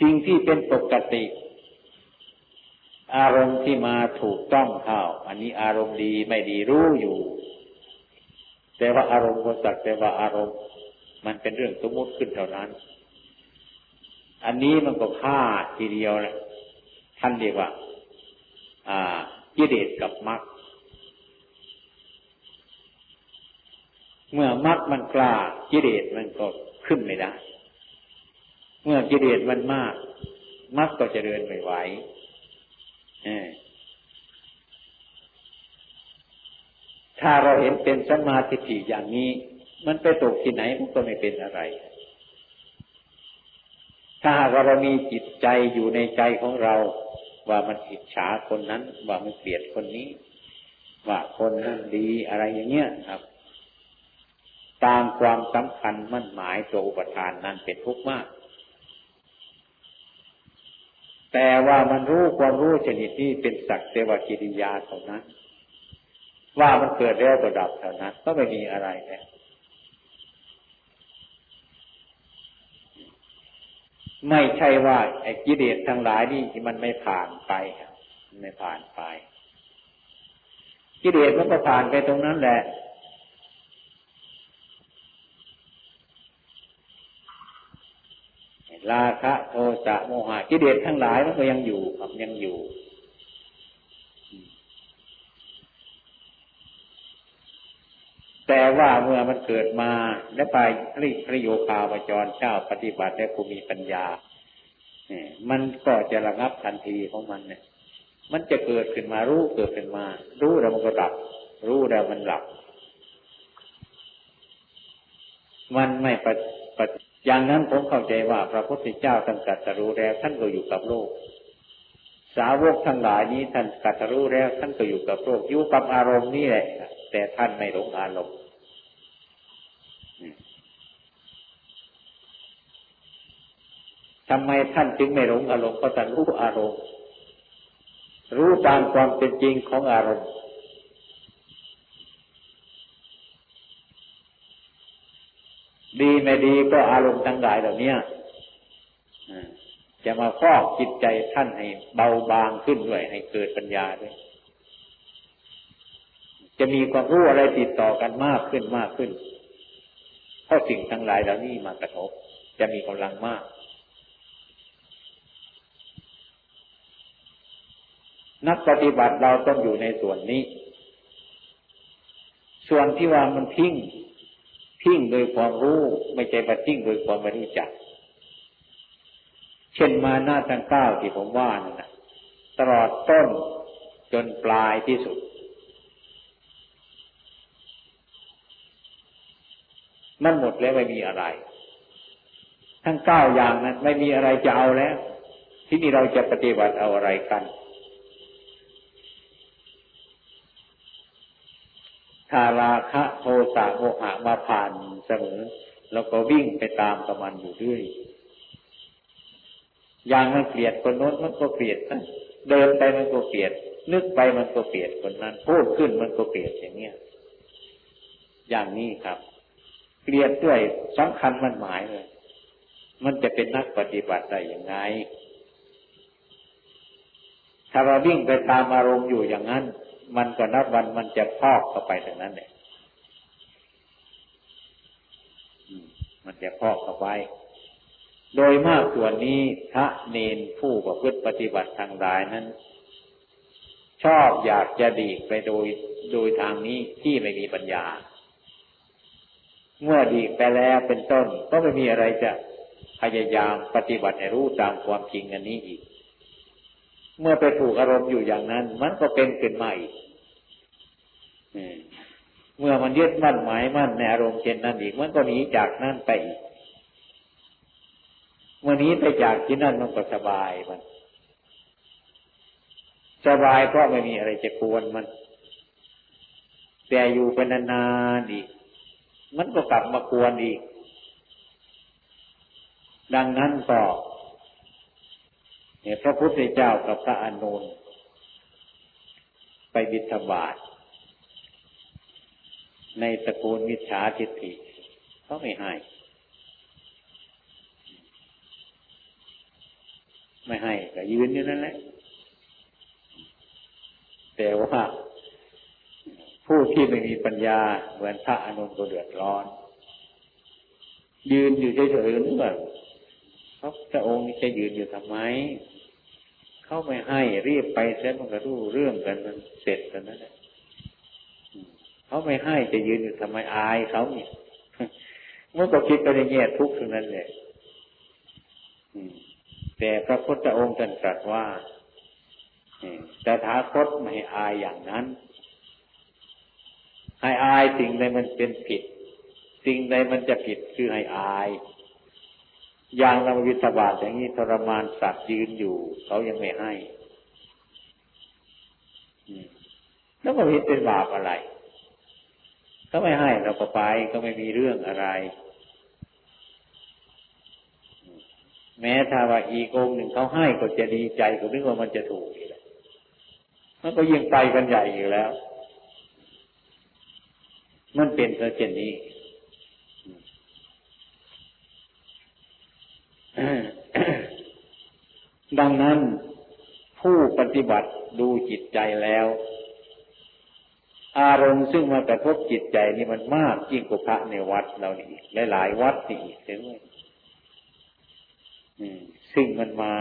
สิ่งที่เป็นปกติ อารมณ์ที่มาถูกต้องเข้าอันนี้อารมณ์ดีไม่ดีรู้อยู่ แต่ว่าอารมณ์ก็สักแต่ว่าอารมณ์มันเป็นเรื่องสมมติขึ้นเท่านั้น อันนี้มันก็ฆ่าทีเดียวแหละท่านเรียกว่า อ่ากิเลสกับมรรคเมื่อมรรคมันกล้ากิเลสมันก็ขึ้นไม่ได้ เมื่อกิเลสมันมากมักก็จะเดินไม่ไหวถ้าเราเห็นเป็นสมาธิิอย่างนี้ มันไปตกที่ไหนมันก็ไม่เป็นอะไร ถ้าเรามีจิตใจอยู่ในใจของเรา ว่ามันอิจฉาคนนั้น ว่ามันเกลียดคนนี้ ว่าคนนั้นดีอะไรอย่างเงี้ยครับ ตามความสำคัญมั่นหมายตัวอุปทานนั้นเป็นทุกข์มาก แต่ว่ามันรู้ความรู้ชนิดนี้เป็นสักเทวกิริยาเท่านั้น ว่ามันเกิดแล้วก็ดับเท่านั้น ก็ไม่มีอะไรแล้วไม่ใช่ว่าไอ้กิเลสทั้งหลายนี่มันไม่ผ่านไปไม่ผ่านไป กิเลสมันก็ผ่านไปตรงนั้นแหละ ราคะโทสะโมหะกิเลสทั้งหลายมันก็ยังอยู่ครับยังอยู่แต่ว่าเมื่อมันเกิดมาและไปริพระโยคาวจรเจ้าปฏิบัติและผู้มีปัญญาเนี่ยมันก็จะระงับทันทีของมันเนี่ย มันจะเกิดขึ้นมารู้เกิดขึ้นมา รู้แล้วมันก็ดับ รู้แล้วมันหลับ มันไม่ปฏิ อย่างนั้นผมเข้าใจว่าพระพุทธเจ้าท่านกัตรู้แล้วท่านก็อยู่กับโลก สาวกทั้งหลายนี้ท่านกัตรู้แล้วท่านก็อยู่กับโลกอยู่กับอารมณ์นี่แหละ แต่ท่านไม่หลงอารมณ์ทำไมท่านจึงไม่หลงอารมณ์เพราะท่านรู้อารมณ์ รู้ตามความเป็นจริงของอารมณ์ ดีไม่ดีก็อารมณ์ทั้งหลายเหล่านี้จะมาฟอกจิตใจท่านให้เบาบางขึ้นด้วยให้เกิดปัญญาด้วย จะมีความรู้อะไรติดต่อกันมากขึ้นมากขึ้น เพราะสิ่งทั้งหลายเหล่านี้มากระทบ จะมีกำลังมาก นักปฏิบัติเราต้องอยู่ในส่วนนี้ ส่วนที่ว่ามันทิ้ง ทิ้งโดยความรู้ ไม่ใช่มาทิ้งโดยความไม่รู้จัก เช่นมาหน้าทั้งเก้าที่ผมว่านั่นนะตลอดต้นจนปลายที่สุด มันหมดแล้วไม่มีอะไร ทั้งเก้าอย่างนั้นไม่มีอะไรจะเอาแล้ว ที่นี่เราจะปฏิบัติเอาอะไรกัน ถ้าราคะโทสะโมหะมาผ่านเสมอแล้วก็วิ่งไปตามกับมันอยู่ด้วยอย่างมันเกลียดคนโน้นมันก็เกลียดนะเดินไปมันก็เกลียด นึกไปมันก็เกลียดคนนั้น พูดขึ้นมันก็เกลียดอย่างเนี้ยอย่างนี้ครับ เกลียดด้วยสำคัญมันหมายเลย มันจะเป็นนักปฏิบัติได้อย่างไงถ้าเราวิ่งไปตามอารมณ์อยู่อย่างนั้น มันก็นับวันมันจะพอกเข้าไปแต่นั้นแหละมันจะพอกเข้าไป โดยมากส่วนนี้พระเนนผู้ประพฤติปฏิบัติทางหลายนั้น ชอบอยากจะดีไปโดยโดยทางนี้ที่ไม่มีปัญญา เมื่อดีไปแล้วเป็นต้น ก็ไม่มีอะไรจะพยายามปฏิบัติให้รู้ตามความจริงอันนี้อีก เมื่อไปถูกอารมณ์อยู่อย่างนั้น มันก็เป็นขึ้นมาอีกเมื่อมันยึดมั่นหมายมั่นในอารมณ์เช่นนั้นอีก มันก็หนีจากนั่นไปอีกเมื่อนี้ไปจากที่นั่นมันก็สบายมัน สบายเพราะไม่มีอะไรจะกวนมัน แต่อยู่ไปนานๆอีก มันก็กลับมากวนอีก ดังนั้นก็ เนี่ยพระพุทธเจ้ากับพระอนุนไปบิณฑบาตในตระกูลมิจฉาทิฏฐิเขาไม่ให้ ไม่ให้ก็ยืนอยู่นั่นแหละ แต่ว่าผู้ที่ไม่มีปัญญาเหมือนพระอนุนก็เดือดร้อน ยืนอยู่เฉยๆนึกว่าเขาพระองค์จะยืนอยู่ทำไม เขาไม่ให้รีบไปเสียมันก็รู้เรื่องกันมันเสร็จกันนั่นแหละเขาไม่ให้จะยืนอยู่ทำไมอายเขาเนี่ยเมื่อก็คิดไปในแง่ทุกข์ทั้งนั้นเลยแต่พระพุทธองค์ตรัสว่าแต่ท้าคตไม่อายอย่างนั้น ให้อายสิ่งใดมันเป็นผิด สิ่งใดมันจะผิดคือให้อาย อย่างเราวิตบาทอย่างนี้ทรมานสัตว์ยืนอยู่ เขายังไม่ให้แล้วมันเป็นบาปอะไรเขาไม่ให้เราก็ไปก็ไม่มีเรื่องอะไร แม้ถ้าว่าอีกองหนึ่งเขาให้ก็จะดีใจก็นึกว่ามันจะถูกอีกแล้วมันก็ยิ่งไปกันใหญ่อยู่แล้ว มันเป็นเช่นนี้ ดังนั้นผู้ปฏิบัติดูจิตใจแล้ว อารมณ์ซึ่งมากระทบจิตใจนี่มันมากยิ่งกว่าพระในวัดเรานี่หลายๆวัดนี่อีกด้วยซึ่งมันมา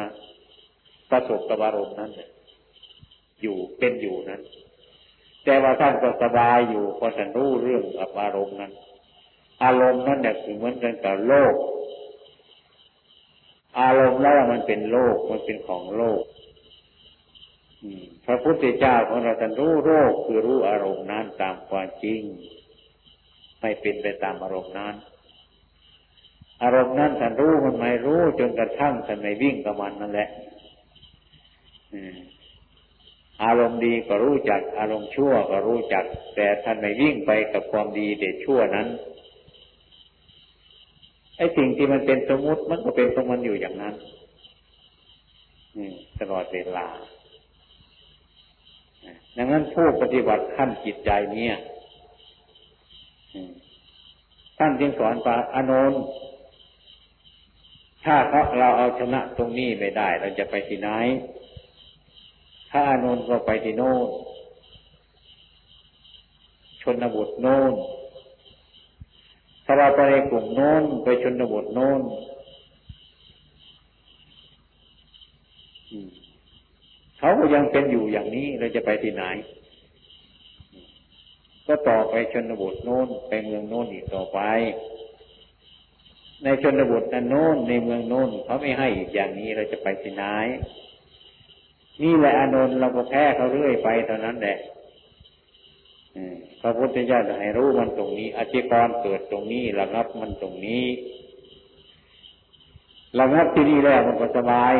ประสบกับอารมณ์นั้นอยู่เป็นอยู่นั้น แต่ว่าท่านก็สบายอยู่พราะท่านรู้เรื่องกับอารมณ์นั้น อารมณ์นั้นเนี่ยคือเหมือนกันกับโลก อารมณ์แล้วมันเป็นโลกมันเป็นของโลกพระพุทธเจ้าของเราท่านรู้โรคคือรู้อารมณ์นั้นตามความจริง ไม่เป็นไปตามอารมณ์นั้น อารมณ์นั้นท่านรู้มันไม่รู้จนกระทั่งท่านไม่วิ่งกับมันนั่นแหละอารมณ์ดีก็รู้จัก อารมณ์ชั่วก็รู้จัก แต่ท่านไม่วิ่งไปกับความดีเด็ดชั่วนั้น ไอ้สิ่งที่มันเป็นสมมุติมันก็เป็นของมันอยู่อย่างนั้นตลอดเวลาดังนั้นผู้ปฏิบัติขั้นจิตใจเนี่ยท่านจึงสอนปาอานนท์ถ้าเขาเราเอาชนะตรงนี้ไม่ได้ เราจะไปที่ไหน ถ้าอานนท์ก็ไปที่โน่นชนบทโน่น ถ้าเราไปในกลุ่มโน้นไปชนบทโน้นเขาก็ยังเป็นอยู่อย่างนี้เราจะไปที่ไหน ก็ต่อไปชนบทโน้นไปเมืองโน้นอีกต่อไป ในชนบทนั้นโน้นในเมืองโน้นเขาไม่ให้อีกอย่างนี้เราจะไปที่ไหนนี่แหละอนนท์เราก็แพ้เขาเรื่อยไปเท่านั้นแหละ พระพุทธเจ้าจะให้รู้มันตรงนี้อธิกรเกิดตรงนี้ระงับมันตรงนี้ระงับที่นี่แล้วมันก็สบาย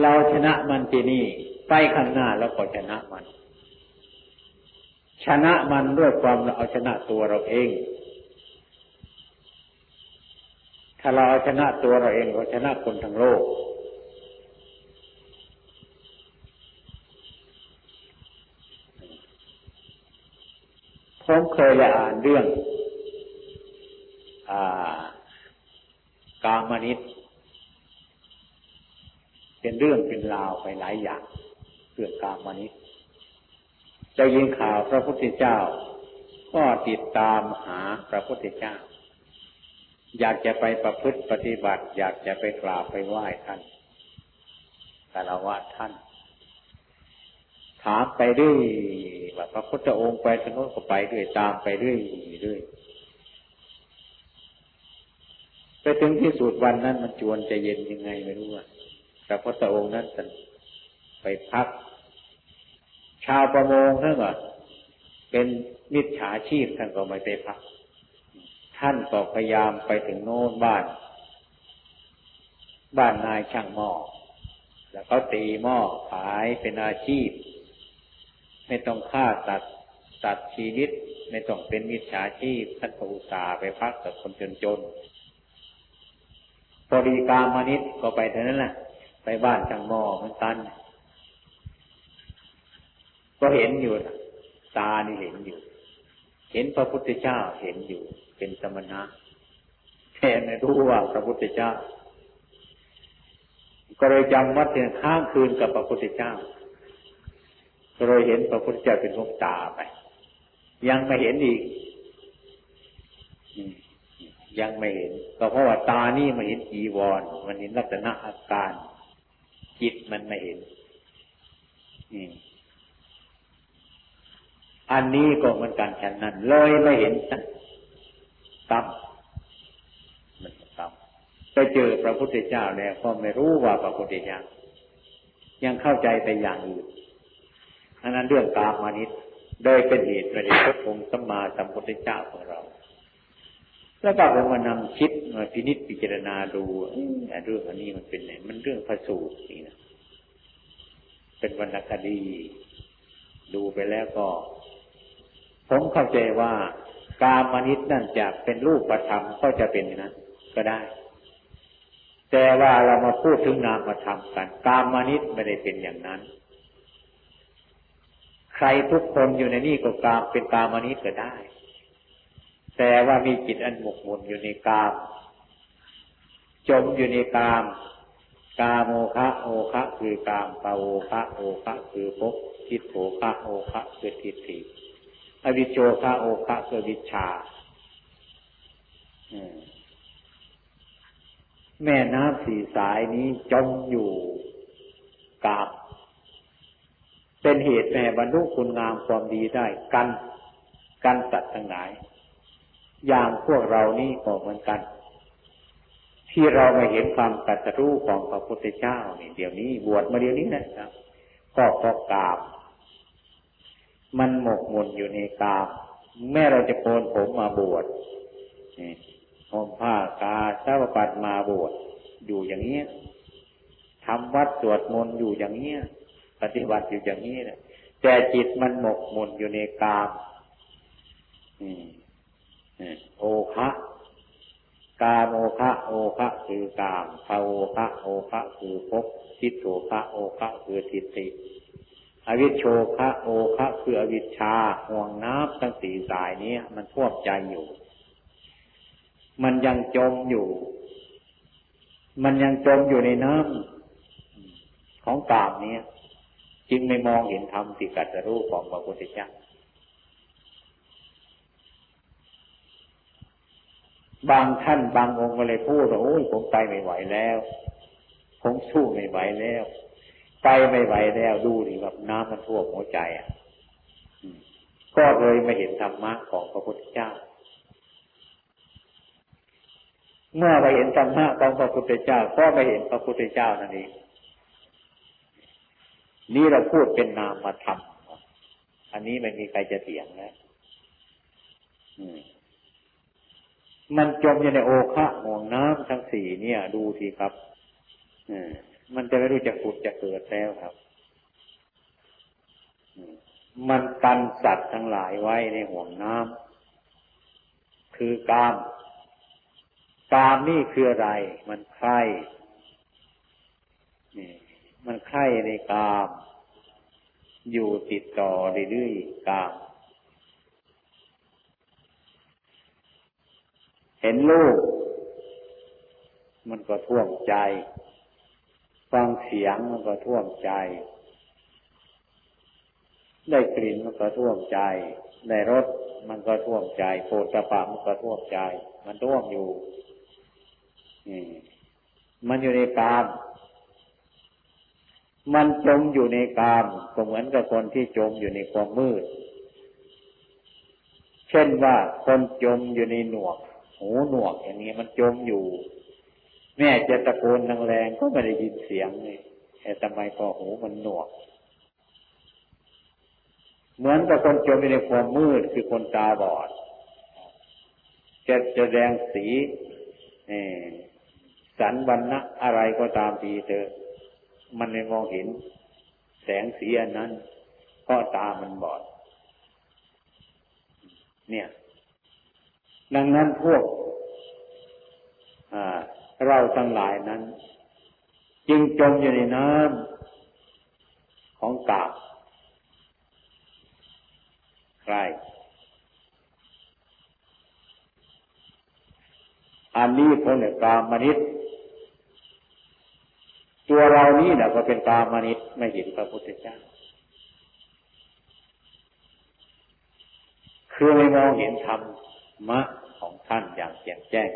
เราชนะมันที่นี่ไปข้างหน้าแล้วก็ชนะมัน ชนะมันด้วยความเราเอาชนะตัวเราเอง ถ้าเราเอาชนะตัวเราเองเราชนะคนทั้งโลก ผมเคยได้อ่านเรื่องอกามนิตเป็นเรื่องเป็นราวไปหลายอย่างเรื่องกามนิตจะยินข่าวพระพุทธเจ้า ก็ติดตามหาพระพุทธเจ้า อยากจะไปประพฤติปฏิบัติ อยากจะไปกราบไปไหว้ท่านคารวะท่าน ถามไปด้วยว่าพระพุทธองค์ไปทางโน้นก็ไปด้วยตามไปด้วยด้วยไปถึงที่สุดวันนั้นมันจวนจะเย็นยังไงไม่รู้ว่าพระพุทธองค์นั้นท่านไปพัก ชาวประมงนั่นก็เป็นมิจฉาชีพท่านก็ไม่ไปพัก ท่านก็พยายามไปถึงโน้นบ้าน บ้านนายช่างหม้อแล้วเขาตีหม้อขายเป็นอาชีพ ไม่ต้องฆ่าตัดตัดชีวิต ไม่ต้องเป็นมิจฉาชีพท่านก็อุตส่าห์ไปพักกับคนจนจนพอดีกามานิดก็ไปเท่านั้นแหละไปบ้านช่างหมอเหมือนกัน ก็เห็นอยู่ ตานี่เห็นอยู่ เห็นพระพุทธเจ้าเห็นอยู่ เป็นสมณะแต่ไม่รู้ว่าพระพุทธเจ้า ก็เลยจำวัดเพียงข้างคืนกับพระพุทธเจ้า ก็เลยเห็นพระพุทธเจ้าเป็นลูกตาไป ยังไม่เห็นอีกยังไม่เห็น ก็เพราะว่าตานี่มันเห็นจีวร มันเห็นลักษณะอาการ จิตมันไม่เห็นอันนี้ก็เหมือนกันฉันนั้นเลยไม่เห็นกรรมมันตั้มไปเจอพระพุทธเจ้าแล้วก็ไม่รู้ว่าพระพุทธเจ้ายังเข้าใจแต่อย่างอื่น อันนั้นเรื่องกามานิดโดยเป็นเหตุประเด็นพระองค์สัมมาสัมพุทธเจ้าของเรา แล้วก็ผมมานำคิดมาพินิจพิจารณาดูเรื่องอันนี้มันเป็นไงมันเรื่องพระสูตรนี่นะเป็นวรรณคดี ดูไปแล้วก็ ผมเข้าใจว่ากามานิดนั่นจะเป็นรูปธรรมก็จะเป็นนั้นก็ได้ แต่ว่าเรามาพูดถึงนามธรรมกัน กามนิตไม่ได้เป็นอย่างนั้น ใครทุกคนอยู่ในนี่ก็กามเป็นกามนิตก็ได้ แต่ว่ามีจิตอันหมกมุ่นอยู่ในกาม จมอยู่ในกาม กาโมคะโอคะคือกามปาโอคะโอคะคือภพทิฏโภคะโอคะคือทิฏฐิอวิโชคะโอคะคือวิชาแม่น้ำสี่สายนี้จมอยู่กาบ เป็นเหตุแม่บรรลุคุณงามความดีได้กัน กันสัตว์ทั้งหลาย อย่างพวกเรานี่ก็เหมือนกัน ที่เรามาเห็นความกัตรู้ของพระพุทธเจ้านี่เดี๋ยวนี้บวชมาเดี๋ยวนี้นะครับ ก็เพราะกาบ มันหมกมุ่นอยู่ในกาบแม่เราจะโกนผมมาบวชห่มผ้ากาสาวปัดมาบวชอยู่อย่างนี้ทำวัดสวดมนต์อยู่อย่างนี้ ปฏิบัติอยู่อย่างนี้นะแต่จิตมันหมกมุ่นอยู่ในกามโอคะกาโมคะโอคะคือกามภาโอคะโอคะคือภพทิฏโถคะโอคะคือทิฏฐิอวิชโชคะโอคะคืออวิชชาห่วงน้ำทั้งสี่สายนี้มันท่วมใจอยู่ มันยังจมอยู่ มันยังจมอยู่ในน้ำของกามนี้ จึงไม่มองเห็นธรรมที่กัตรู้ของพระพุทธเจ้าบางท่านบางองค์ก็เลยพูดว่าโอ้ยผมไปไม่ไหวแล้ว ผมสู้ไม่ไหวแล้ว ไปไม่ไหวแล้วดูดิแบบน้ำมันท่วมหัวใจอะก็เลยไม่เห็นธรรมะของพระพุทธเจ้า เมื่อไปเห็นธรรมะของพระพุทธเจ้า ก็ไปเห็นพระพุทธเจ้านั่นเอง นี่เราพูดเป็นนามธรรมอันนี้ไม่มีใครจะเถียงนะมันจมอยู่ในโอคะห่วงน้ำทั้งสี่เนี่ย ดูทีครับมันจะไม่รู้จะขุดจะเกิดแล้วครับมันกันสัตว์ทั้งหลายไว้ในห่วงน้ำคือกาม กามนี่คืออะไร มันใคร มันใคร่ในกาม อยู่ติดต่อเรื่อยๆกาม เห็นรูปมันก็ท่วมใจ ฟังเสียงมันก็ท่วมใจ ได้กลิ่นมันก็ท่วมใจ ได้รสมันก็ท่วมใจโผฏฐะมันก็ท่วมใจ มันท่วมอยู่ นี่ มันอยู่ในกาม มันจมอยู่ในกามก็เหมือนกับคนที่จมอยู่ในความมืด เช่นว่าคนจมอยู่ในหนวก หูหนวกอย่างนี้มันจมอยู่ แม่จะตะโกนแรงก็ไม่ได้ยินเสียงเลยแต่ทำไมพอหูมันหนวก เหมือนกับคนจมอยู่ในความมืดคือคนตาบอดจะจะแดงสีสันวันนะอะไรก็ตามทีเถอะ มันไม่มองเห็น แสงสีอันนั้นเพราะตามันบอด เนี่ย ดังนั้นพวกเราทั้งหลายนั้น จึงจมอยู่ในน้ำของกาบใครอันนี้คนเนี่ยกามนิต ตัวเรานี่แหละก็เป็นกามานิตไม่เห็นพระพุทธเจ้า คือไม่มองเห็นธรรมะของท่านอย่างแจ่มแจ้ง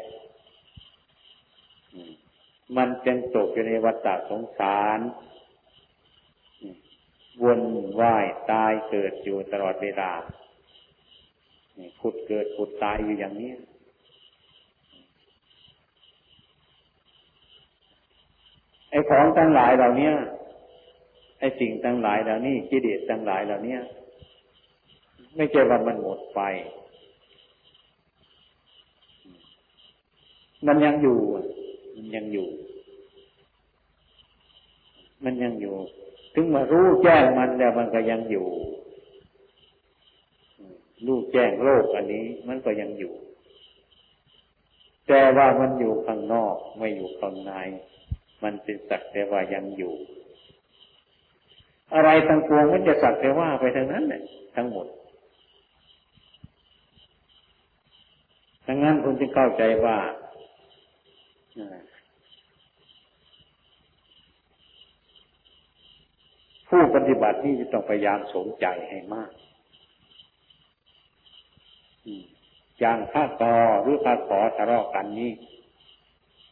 มันเป็นตกอยู่ในวัฏฏสงสารวนว่ายตายเกิดอยู่ตลอดเวลาพุดเกิดพุดตายอยู่อย่างนี้ ไอ้ของทั้งหลายเหล่านี้ไอ้สิ่งทั้งหลายเหล่านี้กิเลสทั้งหลายเหล่านี้ไม่ใช่ว่ามันหมดไป มันยังอยู่ มันยังอยู่ มันยังอยู่ ถึงมารู้แจ้งมันแล้วมันก็ยังอยู่ รู้แจ้งโลกอันนี้ มันก็ยังอยู่ แต่ว่ามันอยู่ข้างนอกไม่อยู่ข้างใน มันเป็นสักแต่ว่ายังอยู่ อะไรทั้งปวงมันจะสักแต่ว่าไปทั้งนั้นแหละทั้งหมดดังนั้นคุณจึงเข้าใจว่าผู้ปฏิบัตินี่จะต้องพยายามสนใจให้มากอย่างข้าต่อหรือข้าขอทะเลาะกันนี้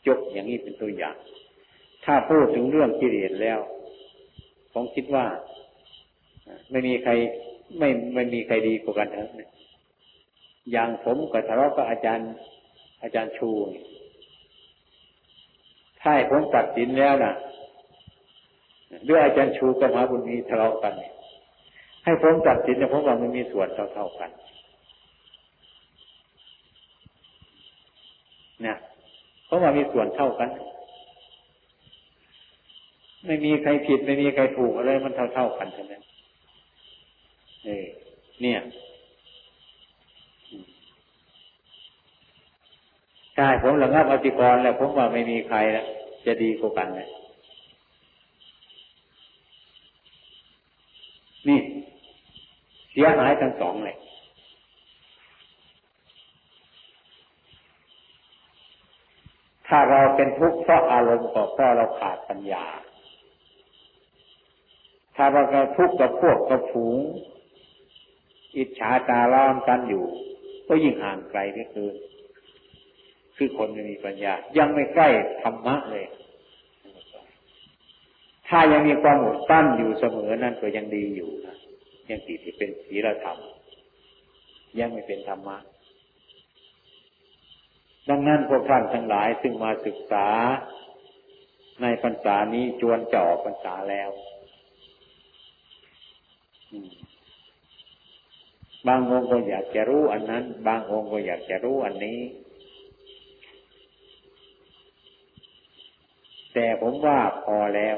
จบอย่างนี้เป็นตัวอย่าง ถ้าพูดถึงเรื่องกิเลสแล้ว ผมคิดว่า ไม่มีใคร ไม่ไม่มีใครดีกว่ากันทั้งนั้นอย่างผมกับทะเลาะกับอาจารย์ อาจารย์ชูถ้าผมตัดสินแล้วนะด้วยอาจารย์ชูกับมหาบุญมีทะเลาะกัน ให้ผมตัดสินเนี่ยผมว่ามันมีส่วนเท่าๆกันเนี่ยเพราะว่ามีส่วนเท่ากัน ไม่มีใครผิดไม่มีใครถูกอะไรมันเท่าเท่ากันทั้งนั้นเออเนี่ยใช่ผมหลังรับอธิกรแล้วผมว่าไม่มีใครแล้วจะดีกว่ากันนะนี่ เสียหายทั้งสองเลยถ้าเราเป็นทุกข์เพราะอารมณ์ก็เพราะเราขาดปัญญา ถ้าเราก็ทุกข์กับพวกกับฝูง อิจฉาตาล้อมกันอยู่ ก็ยิ่งห่างไกลก็คือคือคนไม่มีปัญญา ยังไม่ใกล้ธรรมะเลย ถ้ายังมีความอดตั้นอยู่เสมอนั่นก็ยังดีอยู่นะยังติดที่เป็นศีลธรรม ยังไม่เป็นธรรมะ ดังนั้นพวกท่านทั้งหลายซึ่งมาศึกษาในพรรษานี้จวนจะออกพรรษาแล้ว บางองค์ก็อยากจะรู้อันนั้น บางองค์ก็อยากจะรู้อันนี้ แต่ผมว่าพอแล้ว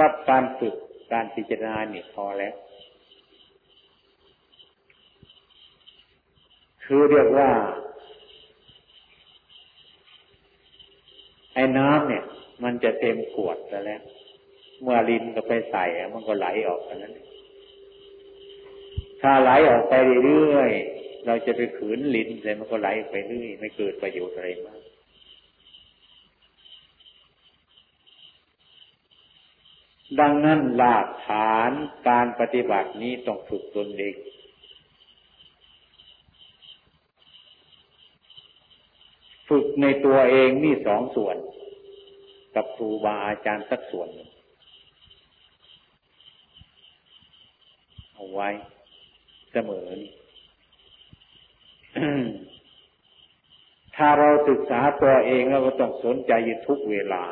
รับการฝึกการพิจารณาเนี่พอแล้ว คือเรียกว่า ไอ้น้ำเนี่ย มันจะเต็มขวดแล้ว เมื่อลินก็ไปใส่มันก็ไหลออกกันนั้น ถ้าไหลออกไปเรื่อยๆเราจะไปขืนลิ้นเลยมันก็ไหลไปเรื่อยไม่เกิดประโยชน์อะไรมากดังนั้นหลักฐานการปฏิบัตินี้ต้องฝึกตนเองฝึกในตัวเองนี่สองส่วน กับครูบาอาจารย์สักส่วนเอาไว้เสมอ ถ้าเราศึกษาตัวเองเราก็ต้องสนใจอยู่ทุกเวลา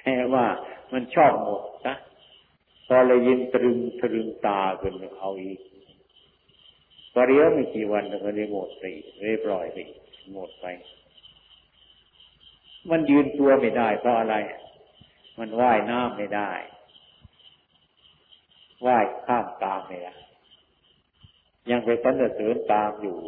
แค่ว่ามันชอบหมดนะพอเลยยินตรึงตรึงตาขึ้นเอาอีกพอเรียวไม่กี่วันก็เลยหมดไปเรียบร้อยไปหมดไป มันยืนตัวไม่ได้เพราะอะไร มันว่ายน้ำไม่ได้ ว่ายข้ามตามเลยยังไปสรรเสริญตามอยู่